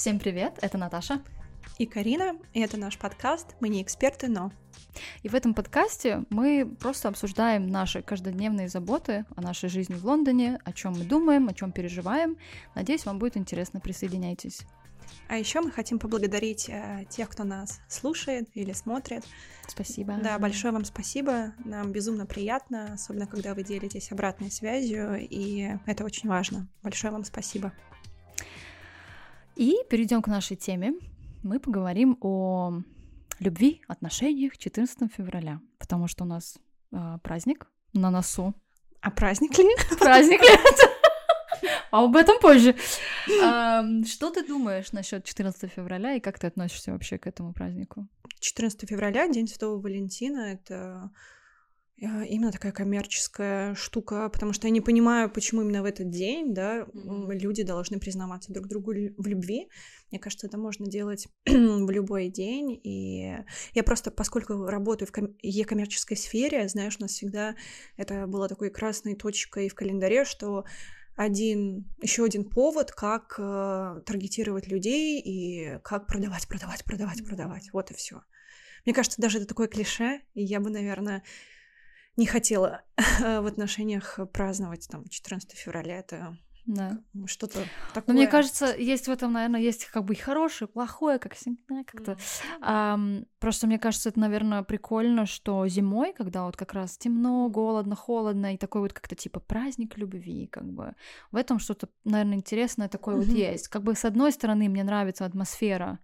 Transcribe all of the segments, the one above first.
Всем привет, это Наташа. И Карина, и это наш подкаст «Мы не эксперты, но...» И в этом подкасте мы просто обсуждаем наши каждодневные заботы о нашей жизни в Лондоне, о чем мы думаем, о чем переживаем. Надеюсь, вам будет интересно, присоединяйтесь. А еще мы хотим поблагодарить э, тех, кто нас слушает или смотрит. Спасибо. Да, большое вам спасибо. Нам безумно приятно, особенно когда вы делитесь обратной связью, и это очень важно. Большое вам спасибо. И перейдем к нашей теме. Мы поговорим о любви, отношениях 14 февраля, потому что у нас э, праздник на носу. А праздник ли? Праздник ли? А об этом позже. Что ты думаешь насчет 14 февраля и как ты относишься вообще к этому празднику? 14 февраля, День Святого Валентина, это именно такая коммерческая штука, потому что я не понимаю, почему именно в этот день, да, mm-hmm. люди должны признаваться друг другу в любви. Мне кажется, это можно делать в любой день. И я просто, поскольку работаю в ком- e-коммерческой сфере, знаешь, у нас всегда это было такой красной точкой в календаре, что один, еще один повод, как э, таргетировать людей и как продавать, продавать, продавать, продавать. Вот и все. Мне кажется, даже это такое клише, и я бы, наверное, не хотела в отношениях праздновать там 14 февраля. Это да. Что-то такое. Но мне кажется, есть в этом, наверное, есть как бы и хорошее, и плохое, как всегда, как-то. Mm-hmm. Um, просто мне кажется, это, наверное, прикольно, что зимой, когда вот как раз темно, голодно, холодно, и такой вот как-то типа праздник любви, как бы в этом что-то, наверное, интересное такое mm-hmm. вот есть. Как бы с одной стороны мне нравится атмосфера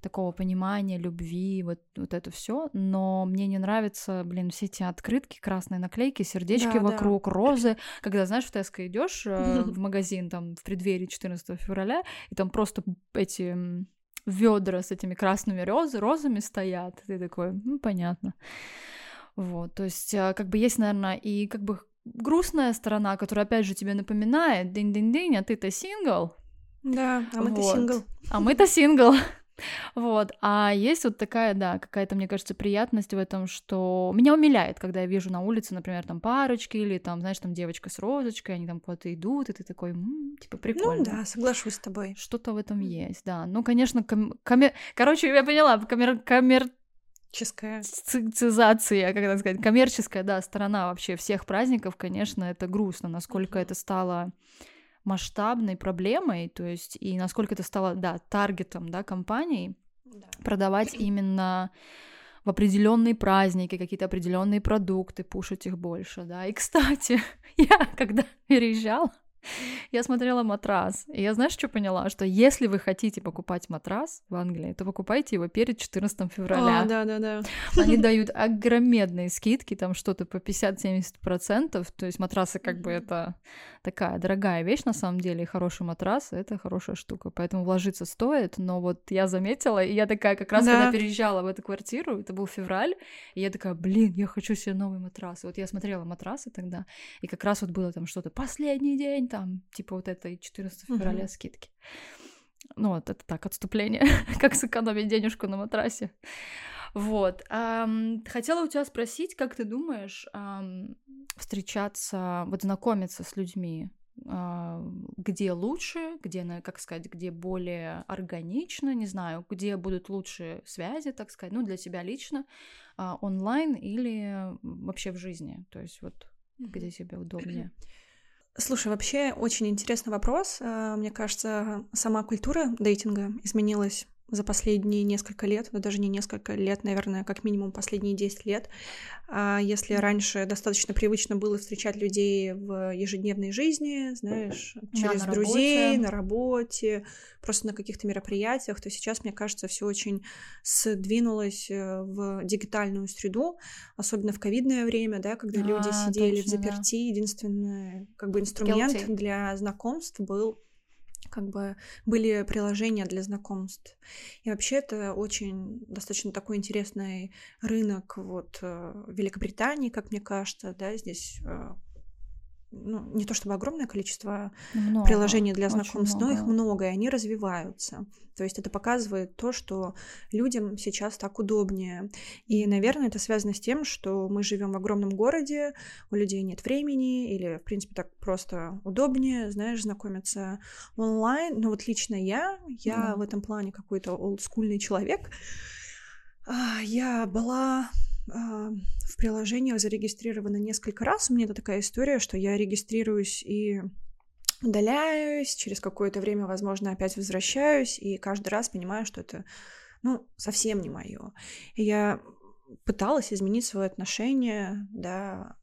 такого понимания, любви, вот, вот это все. Но мне не нравятся, блин, все эти открытки, красные наклейки, сердечки да, вокруг, да. розы. Когда, знаешь, в Теско идешь э, в магазин там в преддверии 14 февраля, и там просто эти ведра с этими красными роз, розами стоят. Ты такой, ну, понятно. Вот, то есть, э, как бы есть, наверное, и как бы грустная сторона, которая, опять же, тебе напоминает, динь-динь-динь, а ты-то сингл. Да, а мы-то вот. сингл. А мы-то сингл. Вот. А есть вот такая, да, какая-то, мне кажется, приятность в этом, что меня умиляет, когда я вижу на улице, например, там парочки или там, знаешь, там девочка с розочкой, они там куда-то идут, и ты такой, м-м, типа, ну прикольно. Ну да, соглашусь с тобой. Что-то в этом есть, да. Ну, конечно, ком- коммер... короче, я поняла, коммер... коммер... Коммерческая. Цизация, как это сказать, коммерческая, да, сторона вообще всех праздников, конечно, это грустно, насколько mm-hmm. это стало масштабной проблемой, то есть и насколько это стало, да, таргетом, да, компаний, да. продавать именно в определенные праздники какие-то определенные продукты, пушить их больше, да. И, кстати, я когда переезжала, я смотрела матрас, и я, знаешь, что поняла? Что если вы хотите покупать матрас в Англии, то покупайте его перед 14 февраля. А, да, да, да. Они дают огромедные скидки, там что-то по 50-70%, то есть матрасы как бы это такая дорогая вещь на самом деле, и хороший матрас — это хорошая штука, поэтому вложиться стоит, но вот я заметила, и я такая как раз, да. когда переезжала в эту квартиру, это был февраль, и я такая, блин, я хочу себе новый матрас. И вот я смотрела матрасы тогда, и как раз вот было там что-то «последний день», там, типа вот этой 14 февраля uh-huh. скидки. Ну вот, это так, отступление, как сэкономить денежку на матрасе. Вот. Хотела у тебя спросить, как ты думаешь, встречаться, вот знакомиться с людьми, uh, где лучше, где, как сказать, где более органично, не знаю, где будут лучшие связи, так сказать, ну, для тебя лично, uh, онлайн или вообще в жизни, то есть вот где тебе удобнее. Слушай, вообще очень интересный вопрос. Э, мне кажется, сама культура дейтинга изменилась за последние несколько лет, да даже не несколько лет, наверное, как минимум последние 10 лет. А если раньше достаточно привычно было встречать людей в ежедневной жизни, знаешь, через да, друзей, работе. на работе, просто на каких-то мероприятиях, то сейчас, мне кажется, все очень сдвинулось э, в дигитальную среду, особенно в ковидное время, да, когда а, люди сидели точно, в заперти, да. единственный как бы инструмент Guilty. для знакомств был как бы были приложения для знакомств. И вообще это очень достаточно такой интересный рынок вот э, Великобритании, как мне кажется, да, здесь э, ну, не то чтобы огромное количество Много, приложений для знакомств, очень но их много. много, и они развиваются. То есть это показывает то, что людям сейчас так удобнее. И, наверное, это связано с тем, что мы живем в огромном городе, у людей нет времени, или, в принципе, так просто удобнее, знаешь, знакомиться онлайн. Но вот лично я, я Да. в этом плане какой-то олдскульный человек. А, Я была в приложениях зарегистрирована несколько раз. У меня это такая история, что я регистрируюсь и удаляюсь, через какое-то время, возможно, опять возвращаюсь, и каждый раз понимаю, что это, ну, совсем не мое. Я пыталась изменить свое отношение, да,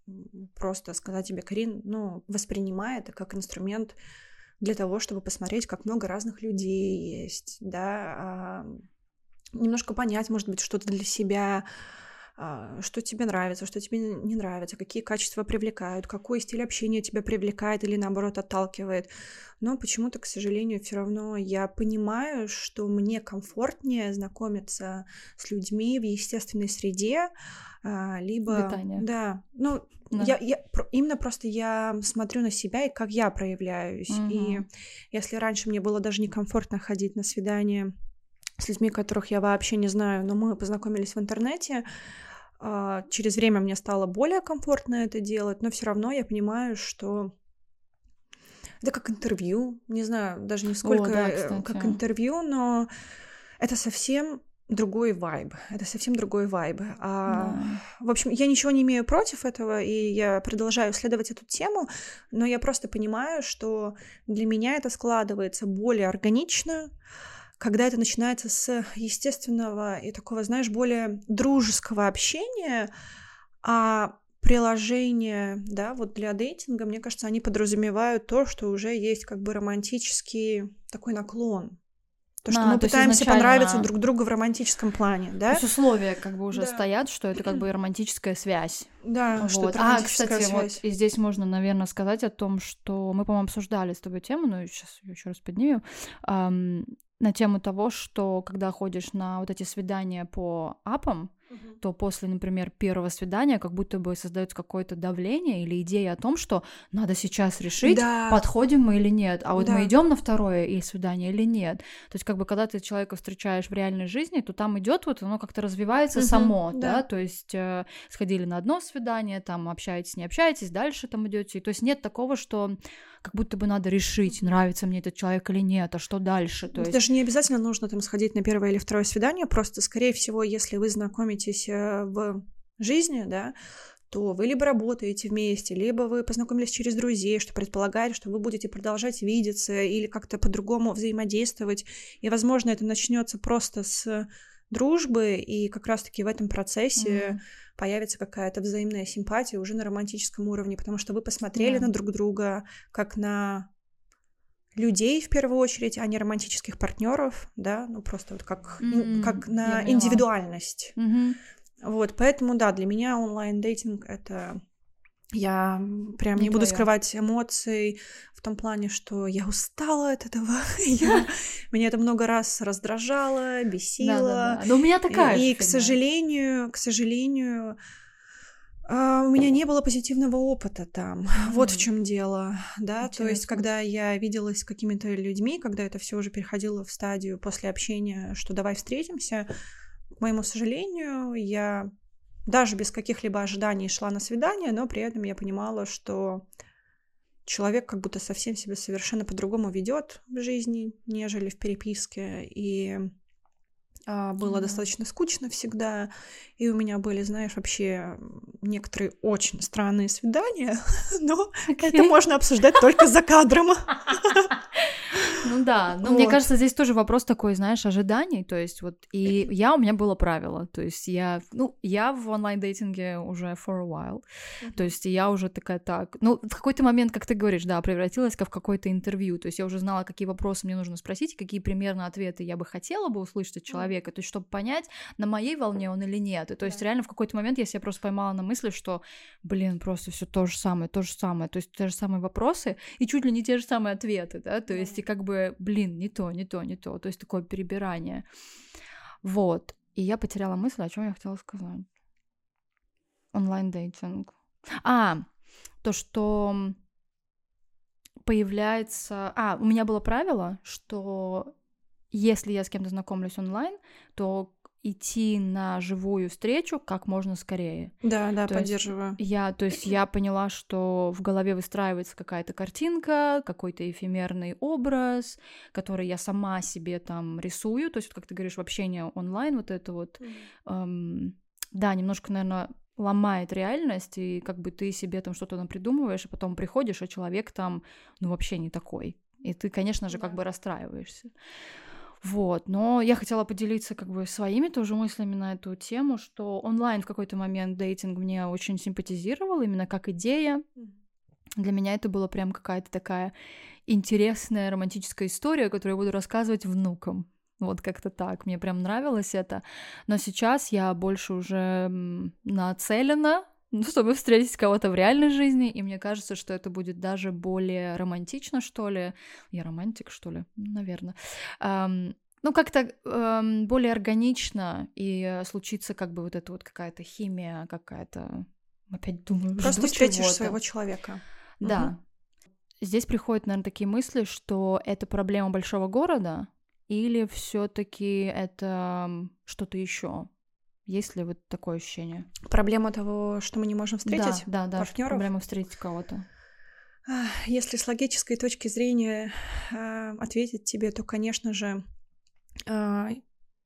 просто сказать тебе, Карин, ну, воспринимай это как инструмент для того, чтобы посмотреть, как много разных людей есть, да, а, немножко понять, может быть, что-то для себя, а, что тебе нравится, что тебе не нравится, какие качества привлекают, какой стиль общения тебя привлекает или наоборот отталкивает. Но почему-то, к сожалению, все равно я понимаю, что мне комфортнее знакомиться с людьми в естественной среде, а, либо... Обитания. Да, ну, Да. я, я именно просто я смотрю на себя и как я проявляюсь. И Мгм. если раньше мне было даже некомфортно ходить на свидание с людьми, которых я вообще не знаю, но мы познакомились в интернете, а, через время мне стало более комфортно это делать, но все равно я понимаю, что это как интервью, не знаю, даже не сколько да, э, как интервью, но это совсем другой вайб, это совсем другой вайб. А, Да. в общем, я ничего не имею против этого, и я продолжаю исследовать эту тему, но я просто понимаю, что для меня это складывается более органично, когда это начинается с естественного и такого, знаешь, более дружеского общения, а приложения, да, вот для дейтинга, мне кажется, они подразумевают то, что уже есть как бы романтический такой наклон. То, что А, мы то пытаемся изначально- понравиться друг другу в романтическом плане, То да? есть условия как бы уже Да. стоят, что это как бы романтическая связь. Да, Вот. что-то А, романтическая кстати, вот связь. и здесь можно, наверное, сказать о том, что мы, по-моему, обсуждали с тобой тему, но сейчас ее еще раз поднимем, ам, на тему того, что когда ходишь на вот эти свидания по апам, Мгм. то после, например, первого свидания как будто бы создается какое-то давление или идея о том, что надо сейчас решить, Да. подходим мы или нет, а вот Да. мы идем на второе и свидание или нет. То есть как бы когда ты человека встречаешь в реальной жизни, то там идет вот оно как-то развивается Мгм, само, да. да, то есть э, сходили на одно свидание, там общаетесь, не общаетесь, дальше там идете, то есть нет такого, что как будто бы надо решить, нравится мне этот человек или нет, а что дальше, то есть Даже не обязательно нужно там сходить на первое или второе свидание, просто, скорее всего, если вы знакомитесь э, в жизни, да, то вы либо работаете вместе, либо вы познакомились через друзей, что предполагает, что вы будете продолжать видеться или как-то по-другому взаимодействовать. И, возможно, это начнется просто с дружбы, и как раз-таки в этом процессе Мгм. появится какая-то взаимная симпатия уже на романтическом уровне, потому что вы посмотрели Да. на друг друга как на людей в первую очередь, а не романтических партнеров, да, ну просто вот как, М, как на индивидуальность. Мгм. Вот, поэтому да, для меня онлайн-дейтинг это я прям не, Не буду твоё. скрывать эмоций в том плане, что я устала от этого, я, меня это много раз раздражало, бесило. Да-да-да. Но у меня такая И, же к сожалению, к сожалению, а, у меня не было позитивного опыта там. Вот в чем дело, да. То есть, когда я виделась с какими-то людьми, когда это все уже переходило в стадию после общения, что давай встретимся, к моему сожалению, я даже без каких-либо ожиданий шла на свидание, но при этом я понимала, что человек как будто совсем себя совершенно по-другому ведет в жизни, нежели в переписке. И было Мгм. достаточно скучно всегда. И у меня были, знаешь, вообще некоторые очень странные свидания, но это Окей. можно обсуждать только за кадром. Ну да, но мне кажется, здесь тоже вопрос такой, знаешь, ожиданий, то есть вот, и я, у меня было правило, то есть я, ну, я в онлайн-дейтинге уже for a while, то есть я уже такая, так, ну, в какой-то момент, как ты говоришь, да, превратилась в какое-то интервью, то есть я уже знала, какие вопросы мне нужно спросить, какие примерно ответы я бы хотела бы услышать от человека, то есть чтобы понять, на моей волне он или нет, и то есть Да. реально в какой-то момент я себя просто поймала на мысли, что, блин, просто все то же самое, то же самое, то есть те же самые вопросы и чуть ли не те же самые ответы, да, то есть и как бы, блин, не то, не то, не то, то есть такое перебирание. Вот. И я потеряла мысль, о чем я хотела сказать. Онлайн-дейтинг. А, то, что появляется... А, у меня было правило, что если я с кем-то знакомлюсь онлайн, то идти на живую встречу как можно скорее. Да, да, то поддерживаю. Я, то есть я поняла, что в голове выстраивается какая-то картинка, какой-то эфемерный образ, который я сама себе там рисую. То есть, как ты говоришь, в общении онлайн вот это вот, mm. эм, да, немножко, наверное, ломает реальность, и как бы ты себе там что-то напридумываешь, а потом приходишь, а человек там, ну, вообще не такой. И ты, конечно же, да. как бы расстраиваешься. Вот, но я хотела поделиться как бы своими тоже мыслями на эту тему, что онлайн в какой-то момент дейтинг мне очень симпатизировал, именно как идея. Для меня это была прям какая-то такая интересная романтическая история, которую я буду рассказывать внукам. Вот как-то так. Мне прям нравилось это. Но сейчас я больше уже нацелена ну, чтобы встретить кого-то в реальной жизни, и мне кажется, что это будет даже более романтично, что ли. Я романтик, что ли? Наверное. Um, ну, как-то эм, более органично, и случится как бы вот эта вот какая-то химия, какая-то... Опять думаю, Просто встретишь своего человека. Да. Угу. Здесь приходят, наверное, такие мысли, что это проблема большого города, или все таки это что-то еще? Есть ли вот такое ощущение? Проблема того, что мы не можем встретить да, да, да, партнеров. Проблема встретить кого-то. Если с логической точки зрения э, ответить тебе, то, конечно же, э,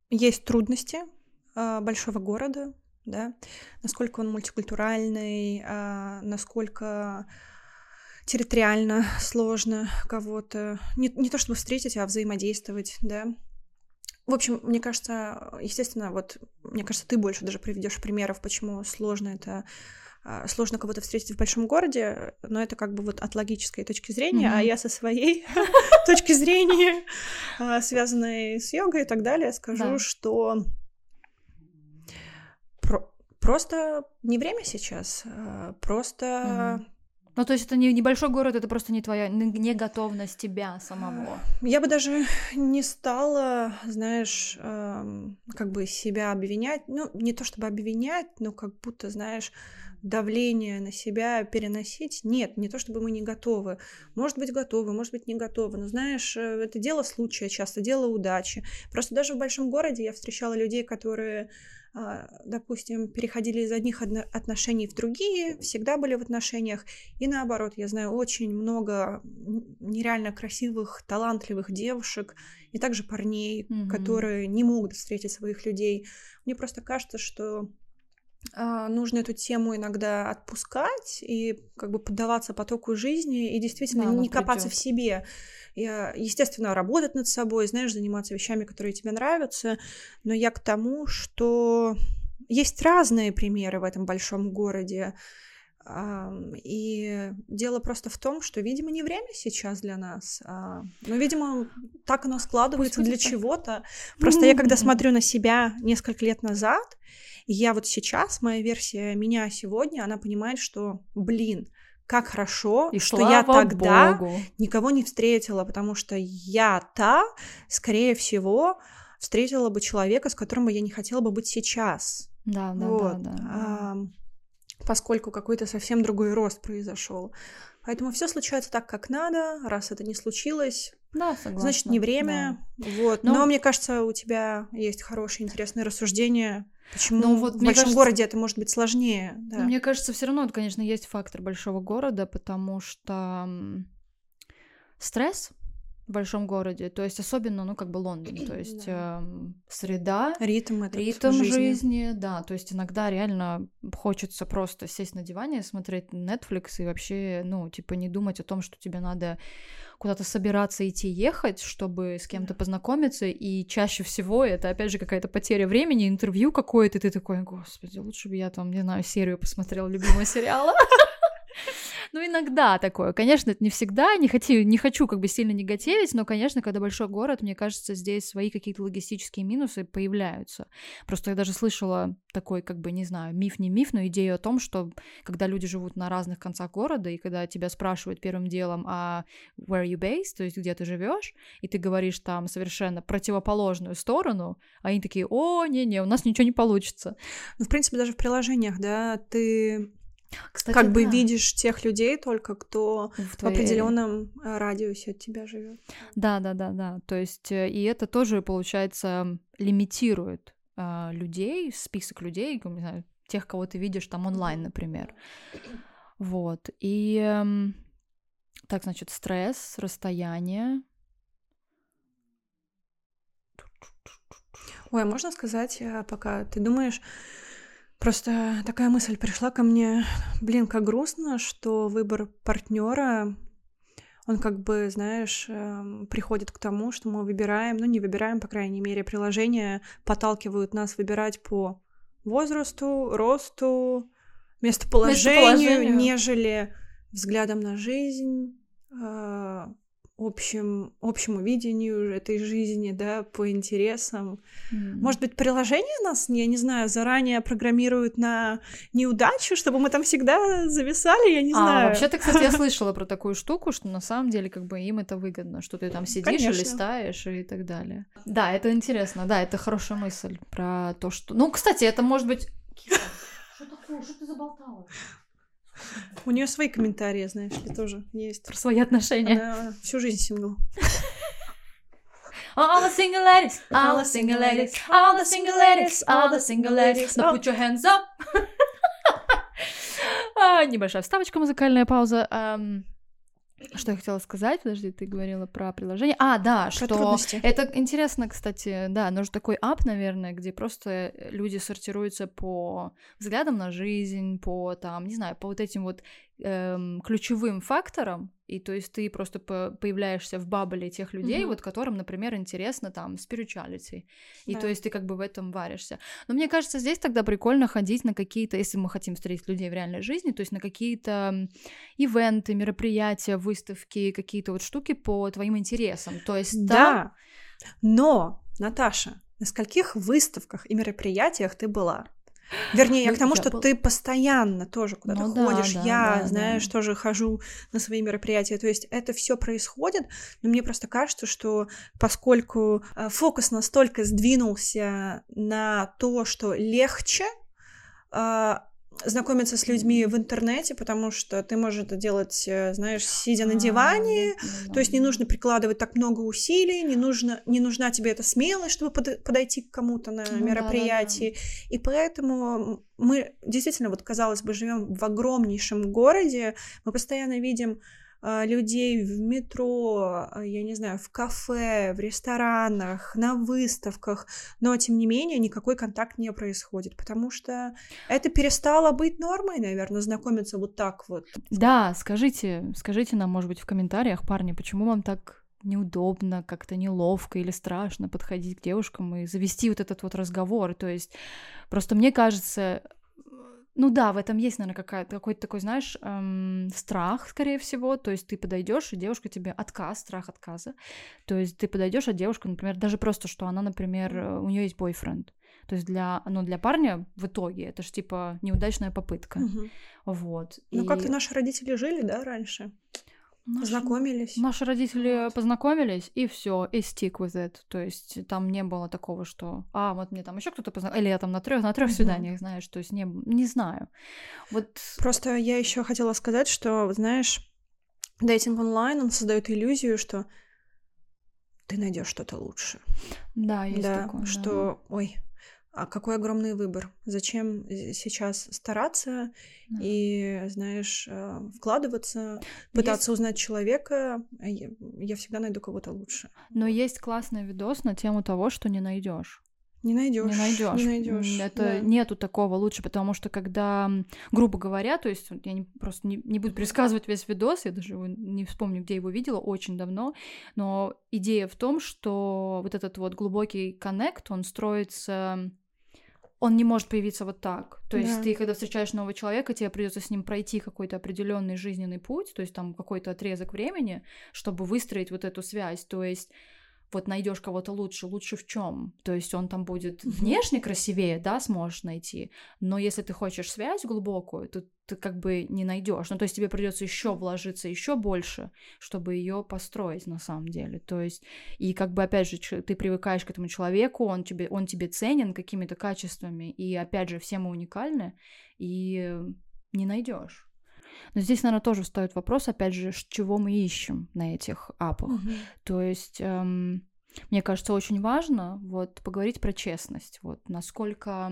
есть трудности э, большого города, да, насколько он мультикультуральный, э, насколько территориально сложно кого-то, не, не то чтобы встретить, а взаимодействовать, да, в общем, мне кажется, естественно, вот, мне кажется, ты больше даже приведешь примеров, почему сложно это а, сложно кого-то встретить в большом городе, но это как бы вот от логической точки зрения, mm-hmm. а я со своей точки зрения, а, связанной с йогой и так далее, скажу, что просто не время сейчас, а, просто ну, то есть это не небольшой город, это просто не твоя не готовность тебя самого. Я бы даже не стала, знаешь, эм, как бы себя обвинять. Ну, не то чтобы обвинять, но как будто, знаешь, давление на себя переносить. Нет, не то чтобы мы не готовы. Может быть, готовы, может быть, не готовы. Но знаешь, э, это дело случая, часто дело удачи. Просто даже в большом городе я встречала людей, которые допустим, переходили из одних отношений в другие, всегда были в отношениях. И наоборот, я знаю очень много нереально красивых, талантливых девушек и также парней, mm-hmm. которые не могут встретить своих людей. Мне просто кажется, что а, нужно эту тему иногда отпускать и как бы поддаваться потоку жизни и действительно да, не копаться придёт. в себе. Я, естественно, работать над собой, знаешь, заниматься вещами, которые тебе нравятся, но я к тому, что есть разные примеры в этом большом городе. И дело просто в том, что, видимо, не время сейчас для нас. А, но, видимо, так оно складывается для чего-то. Просто я, когда смотрю на себя несколько лет назад, я вот сейчас, моя версия меня сегодня, она понимает, что, блин, как хорошо, и что я тогда Богу. никого не встретила, потому что я-то, скорее всего, встретила бы человека, с которым бы я не хотела бы быть сейчас. Да, да, вот. да, да. А, поскольку какой-то совсем другой рост произошел. Поэтому все случается так, как надо. Раз это не случилось, да, согласна. значит, не время. Да. Вот. Но... Но мне кажется, у тебя есть хорошие, интересные рассуждения. Почему ну, вот, в большом кажется, городе это может быть сложнее? Да. Мне кажется, все равно, конечно, есть фактор большого города, потому что стресс большом городе, то есть особенно, ну, как бы Лондон, то есть да. э, среда, ритм, ритм жизни. жизни, да, то есть иногда реально хочется просто сесть на диване, смотреть Netflix и вообще, ну, типа не думать о том, что тебе надо куда-то собираться, идти, ехать, чтобы с кем-то познакомиться, и чаще всего это, опять же, какая-то потеря времени, интервью какое-то, и ты такой, господи, лучше бы я там, не знаю, серию посмотрела любимого сериала. Ну, иногда такое. Конечно, это не всегда. Не хочу, не хочу как бы сильно негативить, но, конечно, когда большой город, мне кажется, здесь свои какие-то логистические минусы появляются. Просто я даже слышала такой, как бы, не знаю, миф не миф, но идею о том, что когда люди живут на разных концах города, и когда тебя спрашивают первым делом, а where you based, то есть где ты живешь, и ты говоришь там совершенно противоположную сторону, а они такие, о, не-не, у нас ничего не получится. Ну, в принципе, даже в приложениях, да, ты Кстати, как да. бы видишь тех людей только, кто в, твоей... в определенном э, радиусе от тебя живет. Да, да, да, да. То есть, э, и это тоже, получается, лимитирует а, людей, список людей, не знаю, тех, кого ты видишь там онлайн, например. Вот. И эм, так, значит, стресс, расстояние. Ой, а можно сказать, э, пока ты думаешь, просто такая мысль пришла ко мне, блин, как грустно, что выбор партнера он как бы, знаешь, эм, приходит к тому, что мы выбираем, ну не выбираем, по крайней мере, приложения подталкивают нас выбирать по возрасту, росту, местоположению, местоположению. нежели взглядом на жизнь, общим, общему видению этой жизни, да, по интересам. Mm. Может быть, приложение нас, я не знаю, заранее программируют на неудачу, чтобы мы там всегда зависали, я не а, знаю. Вообще-то, кстати, я слышала про такую штуку, что на самом деле как бы им это выгодно, что ты там сидишь Конечно. и листаешь и так далее. Да, это интересно, да, это хорошая мысль про то, что... Ну, кстати, это может быть... Что такое? Что ты заболтала? У нее свои комментарии, знаешь ли, тоже есть. Про свои отношения. Она всю жизнь сингл. All the single ladies, all the single ladies, all the single ladies, all the single ladies. Now put your hands up. А, небольшая вставочка, музыкальная пауза. Что я хотела сказать? Подожди, ты говорила про приложение. А, да, про что трудности. это интересно, кстати, да, нужен такой ап, наверное, где просто люди сортируются по взглядам на жизнь, по там, не знаю, по вот этим вот эм, ключевым фактором, и то есть ты просто по появляешься в бабле тех людей, mm-hmm. вот которым, например, интересно там spirituality, и да. то есть ты как бы в этом варишься. Но мне кажется, здесь тогда прикольно ходить на какие-то, если мы хотим встретить людей в реальной жизни, то есть на какие-то ивенты, мероприятия, выставки, какие-то вот штуки по твоим интересам. То есть да, там... но Наташа, на скольких выставках и мероприятиях ты была? Вернее, я ну, к тому, что был... ты постоянно тоже куда-то ну, ходишь. Да, я, да, знаешь, да. тоже хожу на свои мероприятия. То есть это все происходит, но мне просто кажется, что поскольку э, фокус настолько сдвинулся на то, что легче, а, знакомиться с людьми в интернете, потому что ты можешь это делать, э, знаешь, сидя на диване, то есть не нужно прикладывать так много усилий, не нужно, не нужна тебе эта смелость, чтобы под, подойти к кому-то на ну мероприятии, и поэтому мы действительно, вот казалось бы, живем в огромнейшем городе, мы постоянно видим людей в метро, а, я не знаю, в кафе, в ресторанах, на выставках, но тем не менее никакой контакт не происходит, потому что это перестало быть нормой, наверное, знакомиться вот так вот. Да, скажите, скажите нам, может быть, в комментариях, парни, почему вам так неудобно, как-то неловко или страшно подходить к девушкам и завести вот этот вот разговор. То есть просто мне кажется, ну да, в этом есть, наверное, какой-то такой, знаешь, эм, страх, скорее всего. То есть ты подойдешь, и девушка тебе отказ, страх отказа. То есть ты подойдешь, а девушка, например, даже просто, что она, например, э, у нее есть бойфренд. То есть для, ну, для парня в итоге это же типа неудачная попытка. Угу. Вот. Ну, и... как-то наши родители жили, да, раньше? Наши, Познакомились. Наши родители познакомились, и все, и stick with it. То есть там не было такого, что а, вот мне там еще кто-то познакомился, или я там на трех на трех mm-hmm. свиданиях, знаешь, то есть не, не знаю. Вот. Просто я еще хотела сказать, что, знаешь, дейтинг онлайн, он создает иллюзию, что ты найдешь что-то лучше. Да, есть да, такое. Что, да. ой, а какой огромный выбор. Зачем сейчас стараться да. и, знаешь, э, вкладываться, пытаться есть... узнать человека? Я всегда найду кого-то лучше. Но есть классный видос на тему того, что не найдешь. Не найдешь. Не найдешь. Не найдешь. Это да. нету такого лучше, потому что когда, грубо говоря, то есть я не, просто не, не буду пересказывать весь видос, я даже его не вспомню, где его видела, очень давно, но идея в том, что вот этот вот глубокий коннект, он строится он не может появиться вот так. То есть да. ты, когда встречаешь нового человека, тебе придется с ним пройти какой-то определенный жизненный путь, то есть там какой-то отрезок времени, чтобы выстроить вот эту связь. То есть вот найдешь кого-то лучше, лучше в чем? То есть он там будет внешне красивее, да, сможешь найти, но если ты хочешь связь глубокую, то ты как бы не найдешь. Ну, то есть тебе придется еще вложиться еще больше, чтобы ее построить на самом деле. То есть, и как бы опять же, ты привыкаешь к этому человеку, он тебе, он тебе ценен какими-то качествами, и опять же, все мы уникальны, и не найдешь. Но здесь, наверное, тоже встает вопрос, опять же, чего мы ищем на этих апах. Мгм. То есть, эм, мне кажется, очень важно вот поговорить про честность. Вот насколько,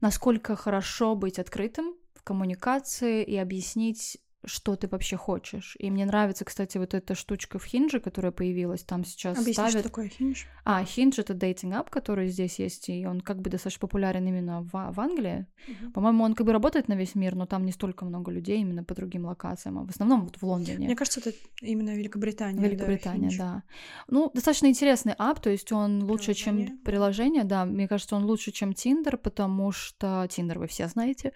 насколько хорошо быть открытым в коммуникации и объяснить что ты вообще хочешь. И мне нравится, кстати, вот эта штучка в Хиндже, которая появилась, там сейчас Объясни, что ставят... такое хинж. А, Хиндж — это дейтинг-ап, который здесь есть, и он как бы достаточно популярен именно в, в Англии. По-моему, он как бы работает на весь мир, но там не столько много людей именно по другим локациям, а в основном вот в Лондоне. Мне кажется, это именно Великобритания. да, Великобритания, Hinge. да. Ну, достаточно интересный ап, то есть он лучше, Приложение, чем да. приложение, да. Мне кажется, он лучше, чем Тиндер, потому что Тиндер вы все знаете.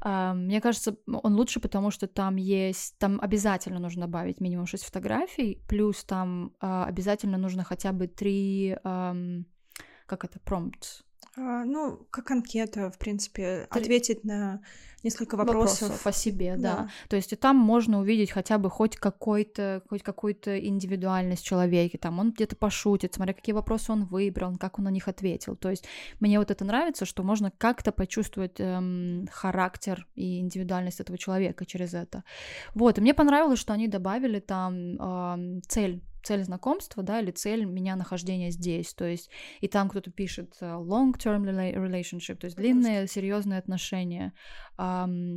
А, Мне кажется, он лучше, потому что там есть, там обязательно нужно добавить минимум 6 фотографий, плюс там а, обязательно нужно хотя бы три, ам, как это, промпт, А, ну, как анкета, в принципе, Три- ответить на несколько вопросов. вопросов о себе, да. Да. То есть и там можно увидеть хотя бы хоть какой-то, хоть какую-то индивидуальность в человеке. Там он где-то пошутит, смотря какие вопросы он выбрал, как он на них ответил. То есть мне вот это нравится, что можно как-то почувствовать эм, характер и индивидуальность этого человека через это. Вот, и мне понравилось, что они добавили там эм, цель цель знакомства, да, или цель меня нахождения здесь, то есть и там кто-то пишет э, long-term rela- relationship, то есть длинные серьезные отношения, Ам,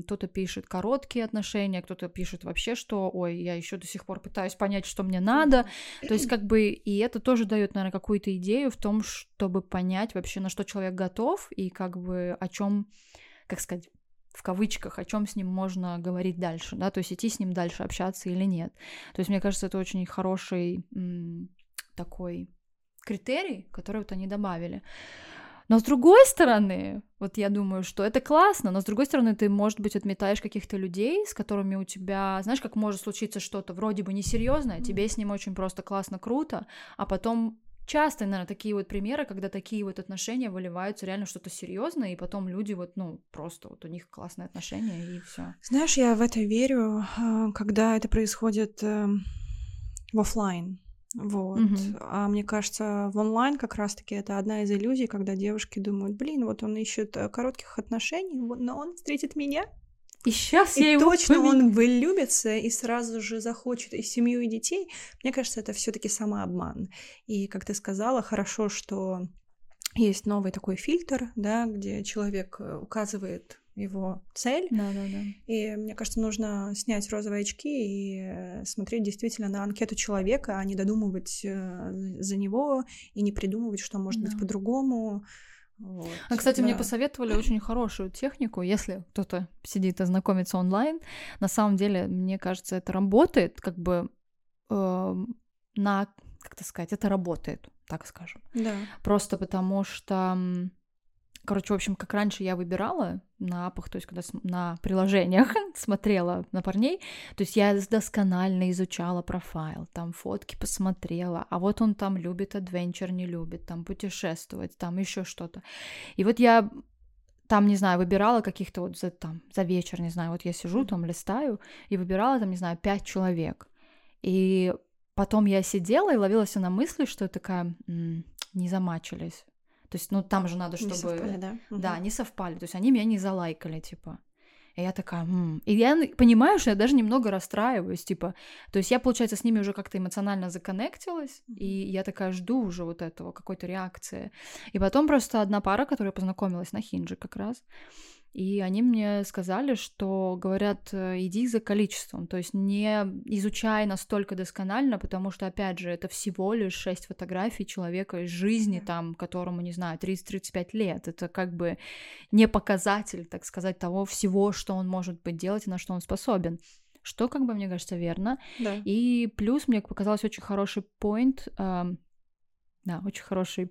кто-то пишет короткие отношения, кто-то пишет вообще, что, ой, я еще до сих пор пытаюсь понять, что мне надо. То есть как бы и это тоже дает, наверное, какую-то идею в том, чтобы понять вообще, на что человек готов и как бы о чем, как сказать, в кавычках, о чем с ним можно говорить дальше, да, то есть идти с ним дальше, общаться или нет. То есть мне кажется, это очень хороший м, такой критерий, который вот они добавили. Но с другой стороны, вот я думаю, что это классно, но с другой стороны, ты, может быть, отметаешь каких-то людей, с которыми у тебя, знаешь, как может случиться что-то вроде бы несерьезное, тебе с ним очень просто классно, круто, а потом часто, наверное, такие вот примеры, когда такие вот отношения выливаются реально что-то серьезное, и потом люди вот, ну, просто вот у них классные отношения, и все. Знаешь, я в это верю, а, когда это происходит эм, в оффлайн. Вот. Мгм. А мне кажется, в онлайн как раз-таки это одна из иллюзий, когда девушки думают, блин, вот он ищет э, коротких отношений, но он встретит меня, И сейчас и я его точно поменяю. он влюбится и сразу же захочет и семью, и детей. Мне кажется, это все-таки самообман. И, как ты сказала, хорошо, что есть новый такой фильтр, да, где человек э, указывает его цель, Да, да, да. и мне кажется, нужно снять розовые очки и э, смотреть действительно на анкету человека, а не додумывать э, за него и не придумывать, что может быть Да. по-другому. Вот, А, кстати, мне да. посоветовали очень хорошую технику, если кто-то сидит и знакомится онлайн. На самом деле, мне кажется, это работает, как бы эм, на, как это сказать, это работает, так скажем. Да. Просто потому что, короче, в общем, как раньше я выбирала на апах, то есть когда на приложениях смотрела на парней, то есть я досконально изучала профайл, там фотки посмотрела, а вот он там любит адвенчер, не любит, там путешествовать, там еще что-то. И вот я там, не знаю, выбирала каких-то вот за, там, за вечер, не знаю, вот я сижу там, листаю, и выбирала там, не знаю, пять человек. И потом я сидела и ловила себя на мысли, что я такая, «М, не замачились. То есть, ну, там же надо, Не чтобы... совпали, да? Да, Мгм. не совпали. То есть они меня не залайкали, типа. И я такая, «М». И я понимаю, что я даже немного расстраиваюсь, типа. То есть я, получается, с ними уже как-то эмоционально законнектилась, и я такая жду уже вот этого, какой-то реакции. И потом просто одна пара, которая познакомилась на Хиндже как раз, и они мне сказали, что, говорят, э, иди за количеством, то есть не изучай настолько досконально, потому что, опять же, это всего лишь шесть фотографий человека из жизни, там, которому, не знаю, 30-35 лет. Это как бы не показатель, так сказать, того всего, что он может быть делать и на что он способен. Что, как бы, мне кажется, верно. Да. И плюс мне показалось очень хороший point. эм, да, очень хороший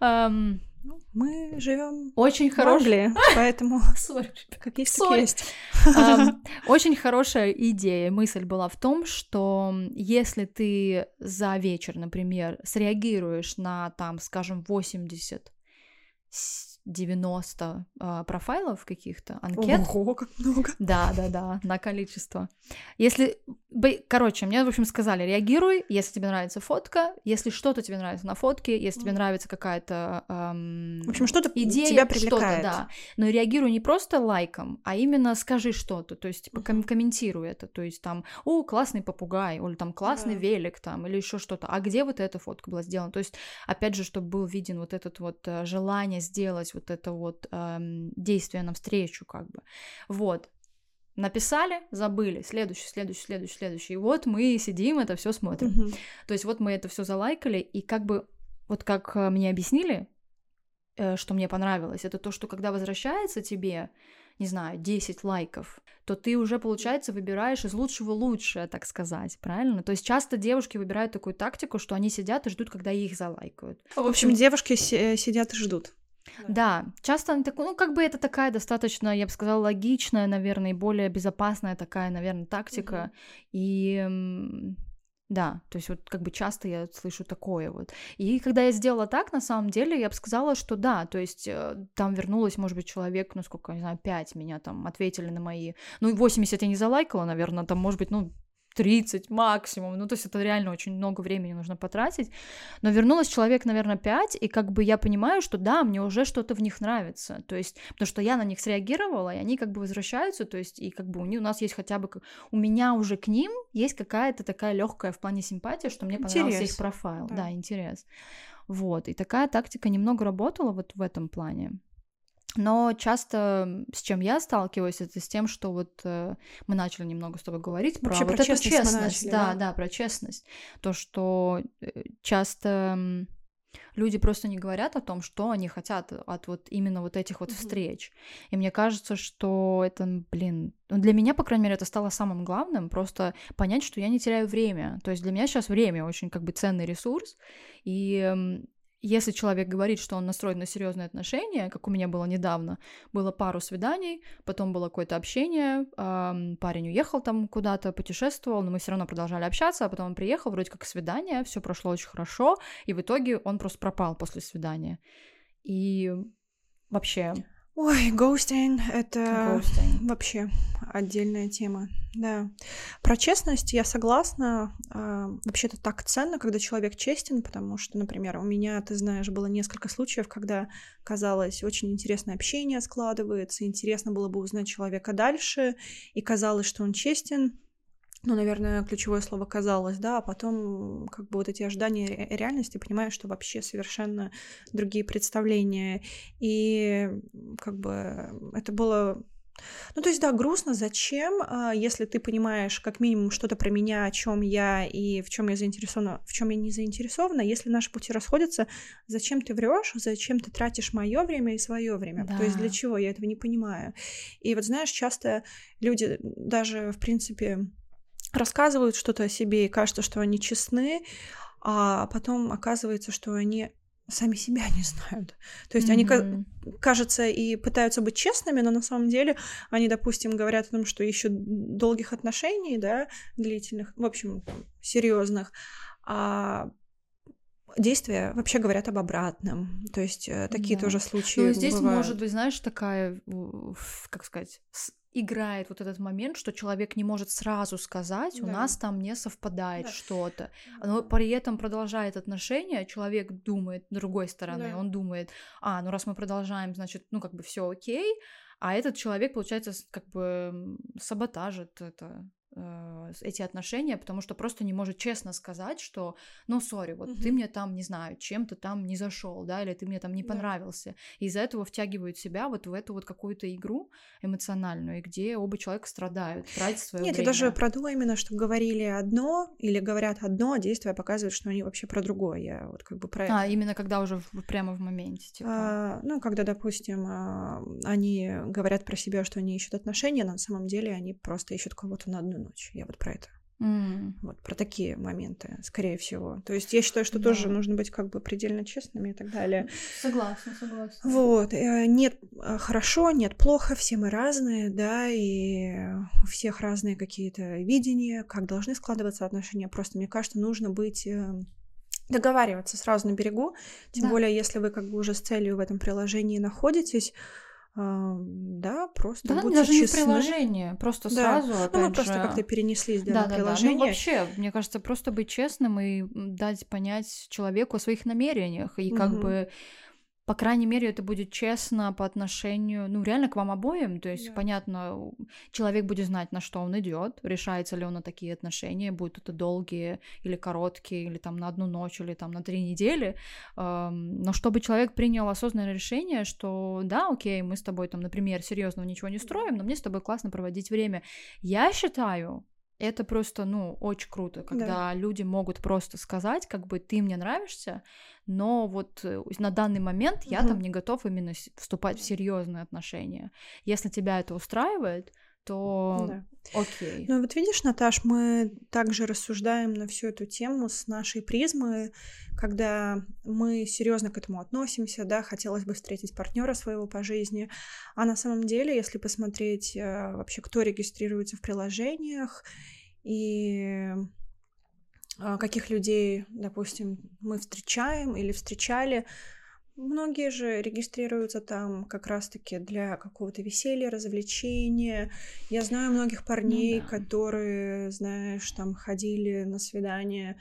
Ну, Мы живем Очень. Англии, поэтому Sorry. как есть, так есть. Очень хорошая идея, мысль была в том, что если ты за вечер, например, среагируешь на, там, скажем, 80 с- 90 а, профайлов каких-то, анкет, Ого, как много. да, да, да, на количество. Если Короче, мне, в общем, сказали, реагируй, если тебе нравится фотка, если что-то тебе нравится на фотке, если тебе нравится какая-то эм, В общем, что-то идея, тебя привлекает. да. Но реагируй не просто лайком, а именно скажи что-то, то есть типа, ком- комментируй это, то есть там, о, классный попугай, или там классный да. велик, там, или еще что-то. А где вот эта фотка была сделана? То есть, опять же, чтобы был виден вот этот вот э, желание сделать вот это вот эм, действие навстречу, как бы. Вот. Написали, забыли, следующий, следующий, следующий, следующий. И вот мы сидим, это все смотрим. Mm-hmm. То есть вот мы это все залайкали, и как бы вот как э, мне объяснили, э, что мне понравилось, это то, что когда возвращается тебе, не знаю, 10 лайков, то ты уже, получается, выбираешь из лучшего лучшее, так сказать, правильно? То есть часто девушки выбирают такую тактику, что они сидят и ждут, когда их залайкают. В общем, девушки сидят и ждут. Да, часто они так, ну, как бы это такая достаточно, я бы сказала, логичная, наверное, и более безопасная такая, наверное, тактика. Mm-hmm. И да, то есть вот как бы часто я слышу такое вот. И когда я сделала так, на самом деле, я бы сказала, что да, то есть э, там вернулось, может быть, человек, ну сколько, не знаю, 5 меня там ответили на мои, ну 80 я не залайкала, наверное, там, может быть, ну 30 максимум. Ну, то есть это реально очень много времени нужно потратить. Но вернулось человек, наверное, 5, и как бы я понимаю, что да, мне уже что-то в них нравится. То есть, потому что я на них среагировала, и они как бы возвращаются, то есть, и как бы у, них, у нас есть хотя бы, у меня уже к ним есть какая-то такая легкая в плане симпатия, что мне интерес. понравился их профайл. Да. да, интерес. Вот, и такая тактика немного работала вот в этом плане. Но часто с чем я сталкиваюсь, это с тем, что вот э, мы начали немного с тобой говорить Вообще про, про вот честность эту честность, начали, да, да, да, про честность, то, что э, часто люди просто не говорят о том, что они хотят от вот именно вот этих вот mm-hmm. встреч. И мне кажется, что это, блин, ну, для меня, по крайней мере, это стало самым главным, просто понять, что я не теряю время. То есть для меня сейчас время очень как бы ценный ресурс, и если человек говорит, что он настроен на серьезные отношения, как у меня было недавно, было пару свиданий, потом было какое-то общение, эм, парень уехал там куда-то, путешествовал, но мы все равно продолжали общаться, а потом он приехал, вроде как свидание, все прошло очень хорошо, и в итоге он просто пропал после свидания. И вообще Ой, гоустинг — это ghosting. вообще отдельная тема, да. Про честность я согласна. А, вообще это так ценно, когда человек честен, потому что, например, у меня, ты знаешь, было несколько случаев, когда казалось, очень интересное общение складывается, интересно было бы узнать человека дальше, и казалось, что он честен, ну, наверное, ключевое слово казалось, да, а потом как бы вот эти ожидания реальности, понимаешь, что вообще совершенно другие представления. И как бы это было ну, то есть, да, грустно. Зачем, а, если ты понимаешь как минимум что-то про меня, о чем я и в чем я заинтересована, в чем я не заинтересована, если наши пути расходятся, зачем ты врешь, зачем ты тратишь мое время и свое время? Да. То есть для чего? Я этого не понимаю. И вот знаешь, часто люди даже, в принципе, рассказывают что-то о себе и кажется, что они честны, а потом оказывается, что они сами себя не знают. То есть mm-hmm. они, кажется, и пытаются быть честными, но на самом деле они, допустим, говорят о том, что ищут долгих отношений, да, длительных, в общем, серьезных, а действия вообще говорят об обратном. То есть э, такие да. тоже случаи. Ну, здесь бывают. может быть, знаешь, такая, как сказать, играет вот этот момент, что человек не может сразу сказать, да. у нас там не совпадает да. что-то, но при этом продолжает отношения, человек думает другой стороны, да. он думает, а, ну раз мы продолжаем, значит, ну как бы все окей, а этот человек, получается, как бы саботажит это эти отношения, потому что просто не может честно сказать, что, ну, сори, вот угу. ты мне там, не знаю, чем-то там не зашел, да, или ты мне там не понравился. Да. И из-за этого втягивают себя вот в эту вот какую-то игру эмоциональную, где оба человека страдают, тратят свое Нет, время. я даже про то именно, что говорили одно или говорят одно, а действия показывают, что они вообще про другое. Я вот как бы про А, именно когда уже в, прямо в моменте, типа. А, ну, когда, допустим, а, они говорят про себя, что они ищут отношения, на самом деле они просто ищут кого-то на одну ночь. Я вот про это. Mm. Вот про такие моменты, скорее всего. То есть я считаю, что да. тоже нужно быть как бы предельно честными и так далее. Согласна, согласна. Вот. Э, нет э, хорошо, нет плохо, все мы разные, да, и у всех разные какие-то видения, как должны складываться отношения. Просто мне кажется, нужно быть э, договариваться сразу на берегу, тем да. более если вы как бы уже с целью в этом приложении находитесь, да, просто да, будьте даже честны. не приложение, просто да. сразу, ну, опять мы просто же... как-то перенеслись да, Да, на да, да. приложение. Ну, вообще, мне кажется, просто быть честным и дать понять человеку о своих намерениях. И как Мгм. бы, по крайней мере, это будет честно по отношению, ну, реально к вам обоим. То есть, Да. понятно, человек будет знать, на что он идет, решается ли он на такие отношения, будут это долгие или короткие, или там на одну ночь, или там на три недели. Но чтобы человек принял осознанное решение, что да, окей, мы с тобой там, например, серьезного ничего не строим, но мне с тобой классно проводить время. Я считаю, это просто, ну, очень круто, когда люди могут просто сказать, как бы ты мне нравишься, но вот э, на данный момент я Мгм. там не готов именно вступать в серьезные отношения. Если тебя это устраивает, то Да. окей. Ну вот видишь, Наташ, мы также рассуждаем на всю эту тему с нашей призмы, когда мы серьезно к этому относимся, да, хотелось бы встретить партнера своего по жизни, а на самом деле, если посмотреть э, вообще, кто регистрируется в приложениях и а, каких людей, допустим, мы встречаем или встречали, Многие же регистрируются там как раз-таки для какого-то веселья, развлечения. Я знаю многих парней, да. которые, знаешь, там ходили на свидание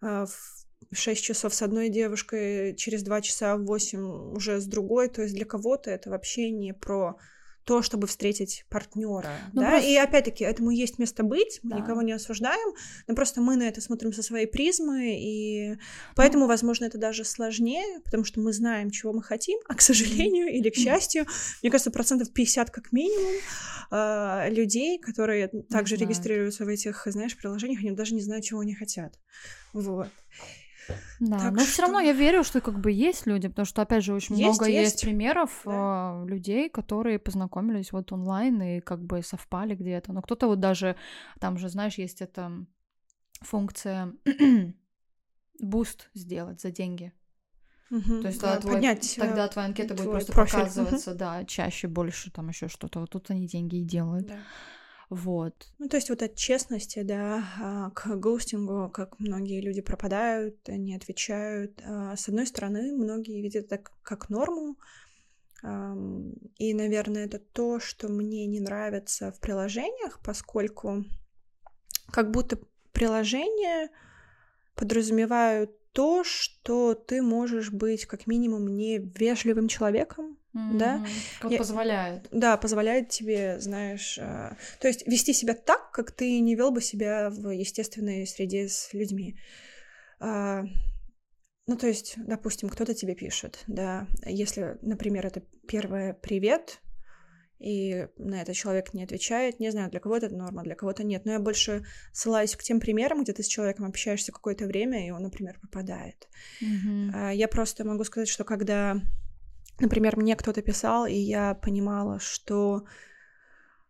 а, в 6 часов с одной девушкой, через 2 часа в 8 уже с другой. То есть для кого-то это вообще не про то, чтобы встретить партнера. Ну, да? просто- И опять-таки, этому есть место быть, мы Да. никого не осуждаем, но просто мы на это смотрим со своей призмы, и поэтому, возможно, это даже сложнее, потому что мы знаем, чего мы хотим, а, к сожалению или к счастью, мне кажется, процентов 50 как минимум а, людей, которые также регистрируются в этих, знаешь, приложениях, они даже не знают, чего они хотят. Вот. Да, Так но все равно что- я верю, что как бы есть люди, потому что опять же очень Есть, много есть, есть. примеров Да. а, людей, которые познакомились вот онлайн и как бы совпали где-то. Но кто-то вот даже там же, знаешь, есть эта функция boost сделать за деньги. Мгм. То есть Да, тогда, твой- поднять, э, тогда твоя анкета будет твой просто профиль. Показываться, да, чаще, больше, там еще что-то. Вот тут они деньги и делают. Да. Вот. Ну, то есть вот от честности, да, а, к ghosting у, как многие люди пропадают, не отвечают. А, С одной стороны, многие видят это как- норму, и, наверное, это то, что мне не нравится в приложениях, поскольку как будто приложения подразумевают то, что ты можешь быть как минимум невежливым человеком, Да. Мгм. Вот Я- позволяет. да, позволяет тебе, знаешь, а, то есть вести себя так, как ты не вел бы себя в естественной среде с людьми. А, Ну, то есть, допустим, кто-то тебе пишет, да, если, например, это первое «привет», и на это человек не отвечает, не знаю, для кого-то это норма, для кого-то нет, но я больше ссылаюсь к тем примерам, где ты с человеком общаешься какое-то время, и он, например, пропадает. Мгм. А, Я просто могу сказать, что когда, например, мне кто-то писал, и я понимала, что,